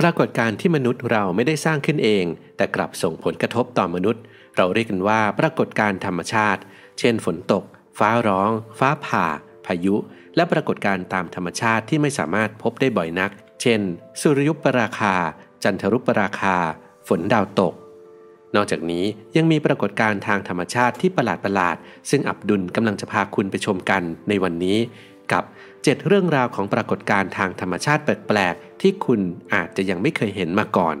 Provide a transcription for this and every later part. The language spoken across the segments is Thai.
ปรากฏการณ์ที่มนุษย์เราไม่ได้สร้างขึ้นเอง แต่กลับส่งผลกระทบต่อมนุษย์ เราเรียกกันว่าปรากฏการณ์ธรรมชาติ เช่น ฝนตก ฟ้าร้อง ฟ้าผ่า พายุ และปรากฏการณ์ตามธรรมชาติที่ไม่สามารถพบได้บ่อยนัก เช่น สุริยุปราคา จันทรุปราคา ฝนดาวตก นอกจากนี้ยังมีปรากฏการณ์ทางธรรมชาติที่ประหลาดประหลาด ซึ่งอับดุลกำลังจะพาคุณไปชมกันในวันนี้ กับ 7 เรื่องราวของปรากฏการณ์ทางธรรมชาติแปลกๆ ที่คุณอาจจะยังไม่เคยเห็นมาก่อน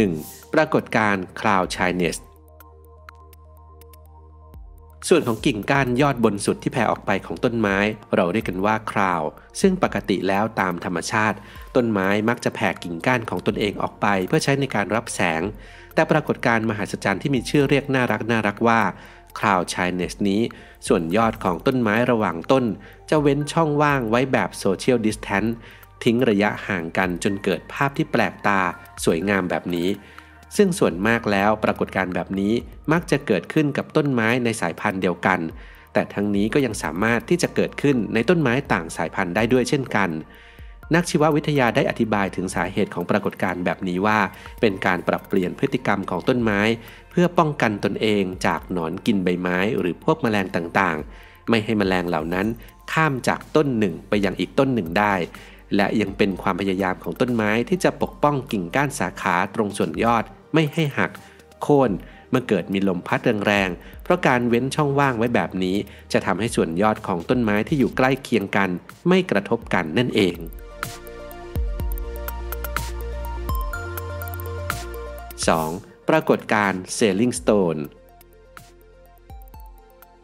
1. ปรากฏการณ์ Cloud Shyness ส่วนของกิ่งก้านยอดบนสุดที่แผ่ออกไปของต้นไม้ เราเรียกกันว่าคราว ซึ่งปกติแล้วตามธรรมชาติ ต้นไม้มักจะแผ่กิ่งก้านของตนเองออกไป เพื่อใช้ในการรับแสง แต่ปรากฏการณ์มหัศจรรย์ที่มีชื่อเรียกน่ารักน่ารักว่าคราวชายเนสนี้ ส่วนยอดของต้นไม้ระหว่างต้น จะเว้นช่องว่างไว้แบบโซเชียลดิสแทนทิ้งระยะห่างกันจนเกิดภาพที่แปลกตา สวยงามแบบนี้ ซึ่งส่วนมากแล้วปรากฏการณ์แบบนี้มักจะเกิดขึ้นกับต้นไม้ในสายพันธุ์เดียวกัน แต่ทั้งนี้ก็ยังสามารถที่จะเกิดขึ้นในต้นไม้ต่างสายพันธุ์ได้ด้วยเช่นกัน นักชีววิทยาได้อธิบายถึงสาเหตุของปรากฏการณ์แบบนี้ว่า เป็นการปรับเปลี่ยนพฤติกรรมของต้นไม้ เพื่อป้องกันตนเองจากหนอนกินใบไม้ หรือพวกแมลงต่างๆ ไม่ให้แมลงเหล่านั้นข้ามจากต้นหนึ่งไปยังอีกต้นหนึ่งได้ และยังเป็นความพยายามของต้นไม้ที่จะปกป้องกิ่งก้านสาขาตรงส่วนยอด ไม่ให้หักโค่นเมื่อเกิดมีลมพัดแรงๆ เพราะการเว้นช่องว่างไว้แบบนี้ จะทำให้ส่วนยอดของต้นไม้ที่อยู่ใกล้เคียงกัน ไม่กระทบกันนั่นเอง 2. ปรากฏการ์เซลลิงสโตน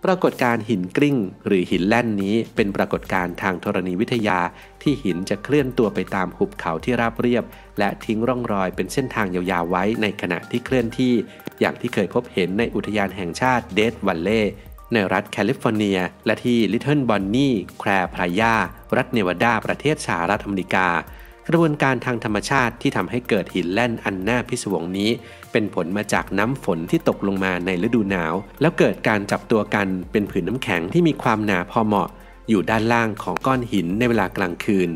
ปรากฏการหินกลิ้ง หรือหินแล่นนี้เป็นปรากฏการทางธรณีวิทยา ที่หินจะเคลื่อนตัวไปตามหุบเขาที่ราบเรียบ และทิ้งร่องรอยเป็นเส้นทางยาวๆไว้ในขณะที่เคลื่อนที่ อย่างที่เคยพบเห็นในอุทยานแห่งชาติเดดวัลเล่ในรัฐแคลิฟอร์เนีย และที่ลิตเทิลบอนนี่แคลร์พลายารัฐเนวาดา ประเทศสหรัฐอเมริกากระบวนการทางธรรมชาติที่ทำให้เกิดหินแล่นอันน่าพิศวงนี้ เป็นผลมาจากน้ำฝนที่ตกลงมาในฤดูหนาว แล้วเกิดการจับตัวกันเป็นผืนน้ำแข็งที่มีความหนาพอเหมาะ อยู่ด้านล่างของก้อนหินในเวลากลางคืน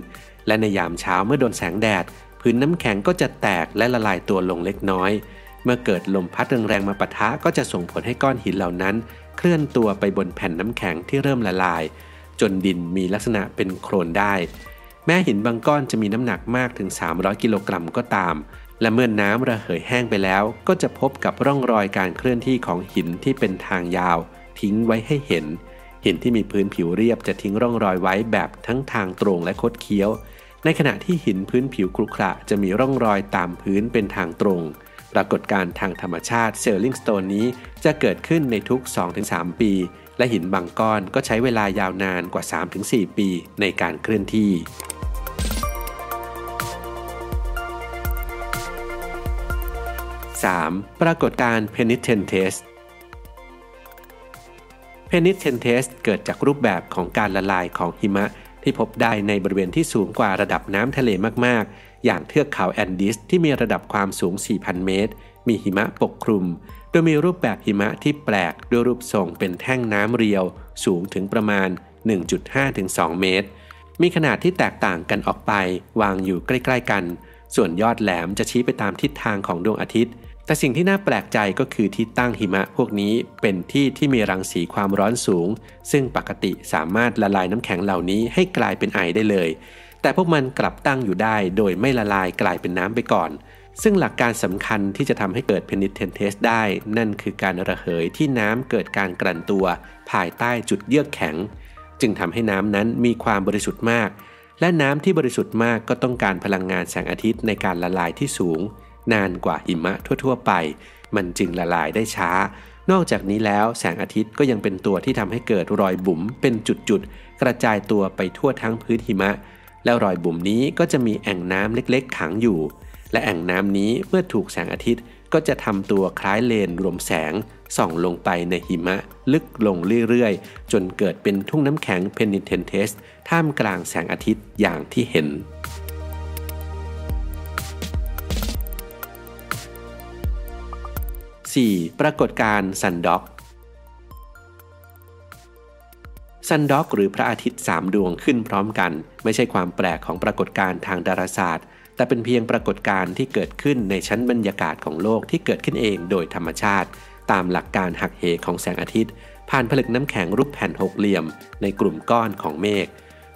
และในยามเช้าเมื่อโดนแสงแดดผืนน้ำแข็งก็จะแตกและละลายตัวลงเล็กน้อย เมื่อเกิดลมพัดแรงๆมาปะทะก็จะส่งผลให้ก้อนหินเหล่านั้น เคลื่อนตัวไปบนแผ่นน้ำแข็งที่เริ่มละลาย จนดินมีลักษณะเป็นโคลนได้ แม้หินบางก้อนจะมีน้ำหนักมากถึง 300 กิโลกรัมก็ตาม และเมื่อนน้ำระเหยแห้งไปแล้ว ก็จะพบกับร่องรอยการเคลื่อนที่ของหินที่เป็นทางยาว ทิ้งไว้ให้เห็น หินที่มีพื้นผิวเรียบจะทิ้งร่องรอยไว้แบบทั้งทางตรงและคดเคี้ยว ในขณะที่หินพื้นผิวครุขระจะมีร่องรอยตามพื้นเป็นทางตรง ปรากฏการทางธรรมชาติเซลลิงสโตนนี้จะเกิดขึ้นในทุก 2-3 ปี และหินบางก้อนก็ใช้เวลายาวนานกว่า 3-4 ปีในการเคลื่อนที่ 3. ปรากฏการ penitentes penitentes เกิดจากรูปแบบของการละลายของหิมะ ที่พบได้ในบริเวณที่สูงกว่าระดับน้ำทะเลมากๆ อย่างเทือกเขาแอนดิสที่มีระดับความสูง 4,000 เมตร มีหิมะปกคลุม โดยมีรูปแบบหิมะที่แปลกด้วยรูปทรงเป็นแท่งน้ำเรียว สูงถึงประมาณ 1.5-2 เมตร มีขนาดที่แตกต่างกันออกไป วางอยู่ใกล้ ๆ กันส่วนยอดแหลมจะชี้ไปตามทิศทางของดวงอาทิตย์ แต่สิ่งที่น่าแปลกใจก็คือที่ตั้งหิมะพวกนี้เป็นที่ที่มีรังสีความร้อนสูง ซึ่งปกติสามารถละลายน้ำแข็งเหล่านี้ให้กลายเป็นไอได้เลย แต่พวกมันกลับตั้งอยู่ได้โดยไม่ละลายกลายเป็นน้ำไปก่อน ซึ่งหลักการสำคัญที่จะทำให้เกิด Penitentes ได้ นั่นคือการระเหยที่น้ำเกิดการกลั่นตัว ภายใต้จุดเยือกแข็ง จึงทำให้น้ำนั้นมีความบริสุทธิ์มาก และน้ำที่บริสุทธิ์มากก็ต้องการพลังงานแสงอาทิตย์ในการละลายที่สูง นานกว่าหิมะทั่วๆ ไป มันจึงละลายได้ช้า นอกจากนี้แล้วแสงอาทิตย์ก็ยังเป็นตัวที่ทำให้เกิดรอยบุ๋มเป็นจุดๆ กระจายตัวไปทั่วทั้งพื้นหิมะ แล้วรอยบุ๋มนี้ก็จะมีแอ่งน้ำเล็กๆ ขังอยู่ และแอ่งน้ำนี้เมื่อถูกแสงอาทิตย์ก็จะทำตัวคล้ายเลนส์รวมแสง ส่องลงไปในหิมะ ลึกลงเรื่อยๆ จนเกิดเป็นทุ่งน้ำแข็ง Penitentes ท่ามกลางแสงอาทิตย์อย่างที่เห็น 4. ปรากฏการณ์ sun dog sun dog หรือพระอาทิตย์ 3 ดวงขึ้นพร้อมกัน ไม่ใช่ความแปลกของปรากฏการณ์ทางดาราศาสตร์ แต่เป็นเพียงปรากฏการณ์ที่เกิดขึ้นในชั้นบรรยากาศของโลกที่เกิดขึ้นเองโดยธรรมชาติ ตามหลักการหักเหของแสงอาทิตย์ ผ่านผลึกน้ำแข็งรูปแผ่นหกเหลี่ยม ในกลุ่มก้อนของเมฆ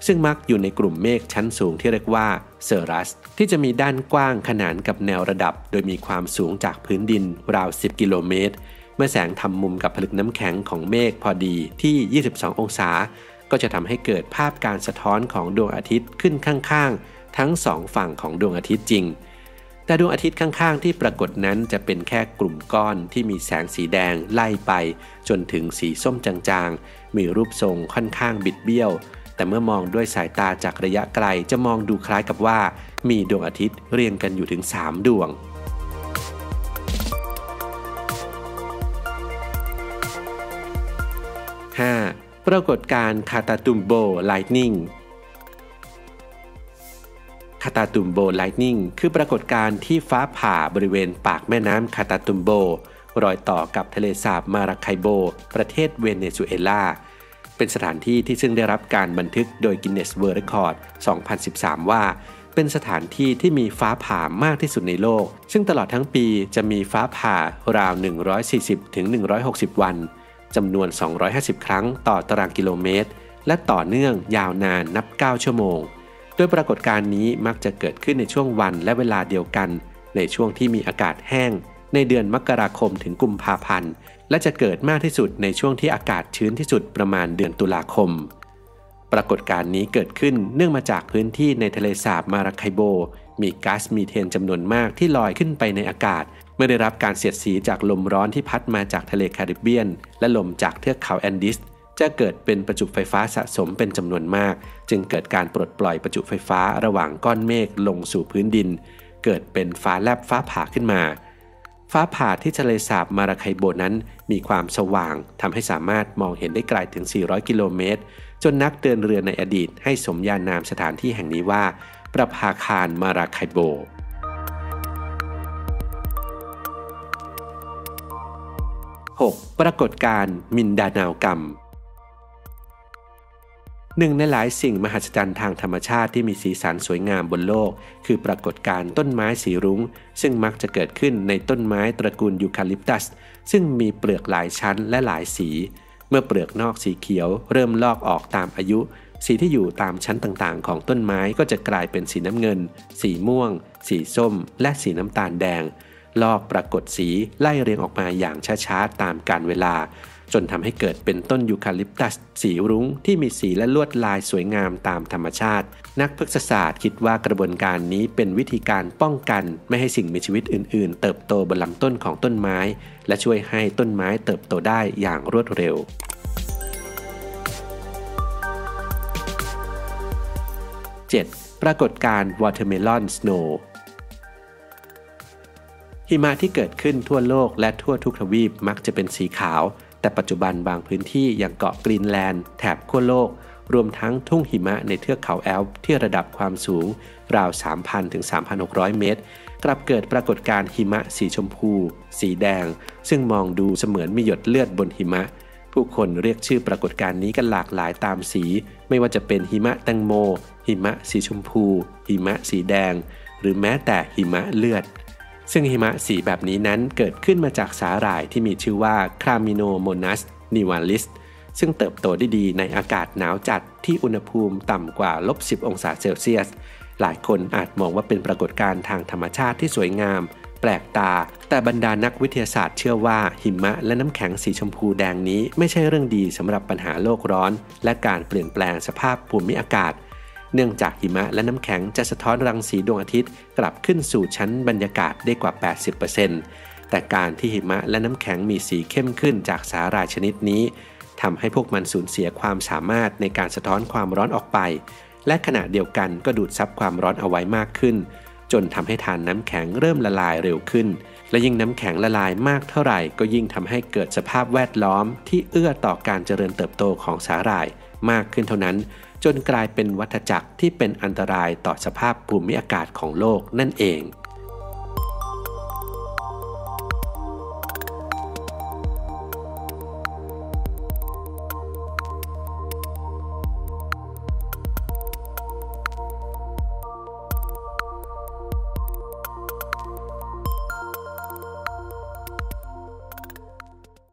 ซึ่งมักอยู่ในกลุ่มเมฆชั้นสูงที่เรียกว่า cirrus ที่จะมีด้านกว้างขนานกับแนวระดับ โดยมีความสูงจากพื้นดินราว 10 กิโลเมตร เมื่อแสงทำมุมกับผลึกน้ำแข็งของเมฆพอดีที่ 22 องศา ก็จะทำให้เกิดภาพการสะท้อนของดวงอาทิตย์ขึ้นข้างๆ ทั้งสองฝั่งของดวงอาทิตย์จริง แต่ดวงอาทิตย์ข้างๆ ที่ปรากฏนั้นจะเป็นแค่กลุ่มก้อนที่มีแสงสีแดงไล่ไป จนถึงสีส้มจางๆ มีรูปทรงค่อนข้างบิดเบี้ยว แต่เมื่อมองด้วยสายตาจากระยะไกลจะมองดูคล้ายกับว่า มีดวงอาทิตย์เรียงกันอยู่ถึง 3 ดวง 5. ปรากฏการณ์ Catatumbo lightning Catatumbo lightning คือปรากฏการณ์ที่ฟ้าผ่าบริเวณปากแม่น้ำคาตาตุมโบ รอยต่อกับทะเลสาบมาราไคโบ ประเทศเวเนซุเอลา เป็นสถานที่ที่ซึ่งได้รับการบันทึกโดย Guinness World Record 2013 ว่า เป็นสถานที่ที่มีฟ้าผ่ามากที่สุดในโลก ซึ่งตลอดทั้งปีจะมีฟ้าผ่าราว 140-160 วันจำนวน 250 ครั้งต่อตารางกิโลเมตร และต่อเนื่องยาวนานนับ 9 ชั่วโมง โดยปรากฏการณ์นี้มักจะเกิดขึ้นในช่วงวันและเวลาเดียวกัน ในช่วงที่มีอากาศแห้ง ในเดือนมกราคมถึงกุมภาพันธ์ และจะเกิดมากที่สุดในช่วงที่อากาศชื้นที่สุดประมาณเดือนตุลาคม ปรากฏการณ์นี้เกิดขึ้นเนื่องมาจากพื้นที่ในทะเลสาบมาราไคโบ มีก๊าซมีเทนจำนวนมากที่ลอยขึ้นไปในอากาศเมื่อได้รับการเสียดสีจากลมร้อนที่พัดมาจากทะเลแคริบเบียน และลมจากเทือกเขาแอนดิสจะเกิดเป็นประจุไฟฟ้าสะสมเป็นจำนวนมาก จึงเกิดการปลดปล่อยประจุไฟฟ้าระหว่างก้อนเมฆลงสู่พื้นดิน เกิดเป็นฟ้าแลบฟ้าผ่าขึ้นมา ฟ้าผ่าที่ทะเลสาบมาราไคโบนั้นมีความสว่างทำให้สามารถมองเห็นได้ไกลถึง 400 กิโลเมตร จนนักเดินเรือในอดีตให้สมญานามสถานที่แห่งนี้ว่า ประภาคารมาราไคโบ 6. ปรากฏการณ์มินดานาวกรรม หนึ่งในหลายสิ่งมหัศจรรย์ทางธรรมชาติที่มีสีสันสวยงามบนโลก คือปรากฏการณ์ต้นไม้สีรุง้ง ซึ่งมักจะเกิดขึ้นในต้นไม้ตระกูลยูคาลิปตัส ซึ่งมีเปลือกหลายชั้นและหลายสี เมื่อเปลือกนอกสีเขียว เริ่มลอกออกตามอายุ สีที่อยู่ตามชั้นต่างๆ ของต้นไม้ก็จะกลายเป็นสีน้ำเงิน สีม่วง สีส้ม และสีน้ำตาลแดง ลอกปรากฏสีไล่เรียงออกมาอย่างช้าๆ ตามกาลเวลา จนทำให้เกิดเป็นต้นยูคาลิปตัสสีรุ้งที่มีสีและลวดลายสวยงามตามธรรมชาติ นักพฤกษศาสตร์คิดว่ากระบวนการนี้เป็นวิธีการป้องกัน ไม่ให้สิ่งมีชีวิตอื่นๆ เติบโตบนลำต้นของต้นไม้ และช่วยให้ต้นไม้เติบโตได้อย่างรวดเร็ว 7. ปรากฏการณ์ Watermelon Snow หิมะที่เกิดขึ้นทั่วโลกและทั่วทุกทวีปมักจะเป็นสีขาว แต่ปัจจุบันบางพื้นที่อย่างเกาะกรีนแลนด์แถบขั้วโลก รวมทั้งทุ่งหิมะในเทือกเขาแอลป์ที่ระดับความสูง ราว 3,000 ถึง 3,600 เมตร กลับเกิดปรากฏการณ์หิมะสีชมพู สีแดง ซึ่งมองดูเสมือนมีหยดเลือดบนหิมะ ผู้คนเรียกชื่อปรากฏการณ์นี้กันหลากหลายตามสี ไม่ว่าจะเป็นหิมะแตงโม หิมะสีชมพู หิมะสีแดง หรือแม้แต่หิมะเลือด ซึ่งหิมะสีแบบนี้นั้นเกิดขึ้นมาจากสาหร่ายที่มีชื่อว่าครามิโนโมนัสนิวาลิสซึ่งเติบโตได้ดีในอากาศหนาวจัดที่อุณหภูมิต่ำกว่าลบ10 องศาเซลเซียส หลายคนอาจมองว่าเป็นปรากฏการณ์ทางธรรมชาติที่สวยงาม แปลกตา แต่บรรดานักวิทยาศาสตร์เชื่อว่าหิมะและน้ำแข็งสีชมพูแดงนี้ ไม่ใช่เรื่องดีสำหรับปัญหาโลกร้อน และการเปลี่ยนแปลงสภาพภูมิอากาศ เนื่องจากหิมะและน้ำแข็งจะสะท้อนรังสีดวงอาทิตย์กลับขึ้นสู่ชั้นบรรยากาศได้กว่า 80%แต่การที่หิมะและน้ำแข็งมีสีเข้มขึ้นจากสาหร่ายชนิดนี้ทำให้พวกมันสูญเสียความสามารถในการสะท้อนความร้อนออกไป และขณะเดียวกันก็ดูดซับความร้อนเอาไว้มากขึ้น จนทำให้ทานน้ำแข็งเริ่มละลายเร็วขึ้น และยิ่งน้ำแข็งละลายมากเท่าไหร่ ก็ยิ่งทำให้เกิดสภาพแวดล้อมที่เอื้อต่อการเจริญเติบโตของสาหร่ายมากขึ้นเท่านั้น จนกลายเป็นวัฏจักรที่เป็นอันตรายต่อสภาพภูมิอากาศของโลกนั่นเอง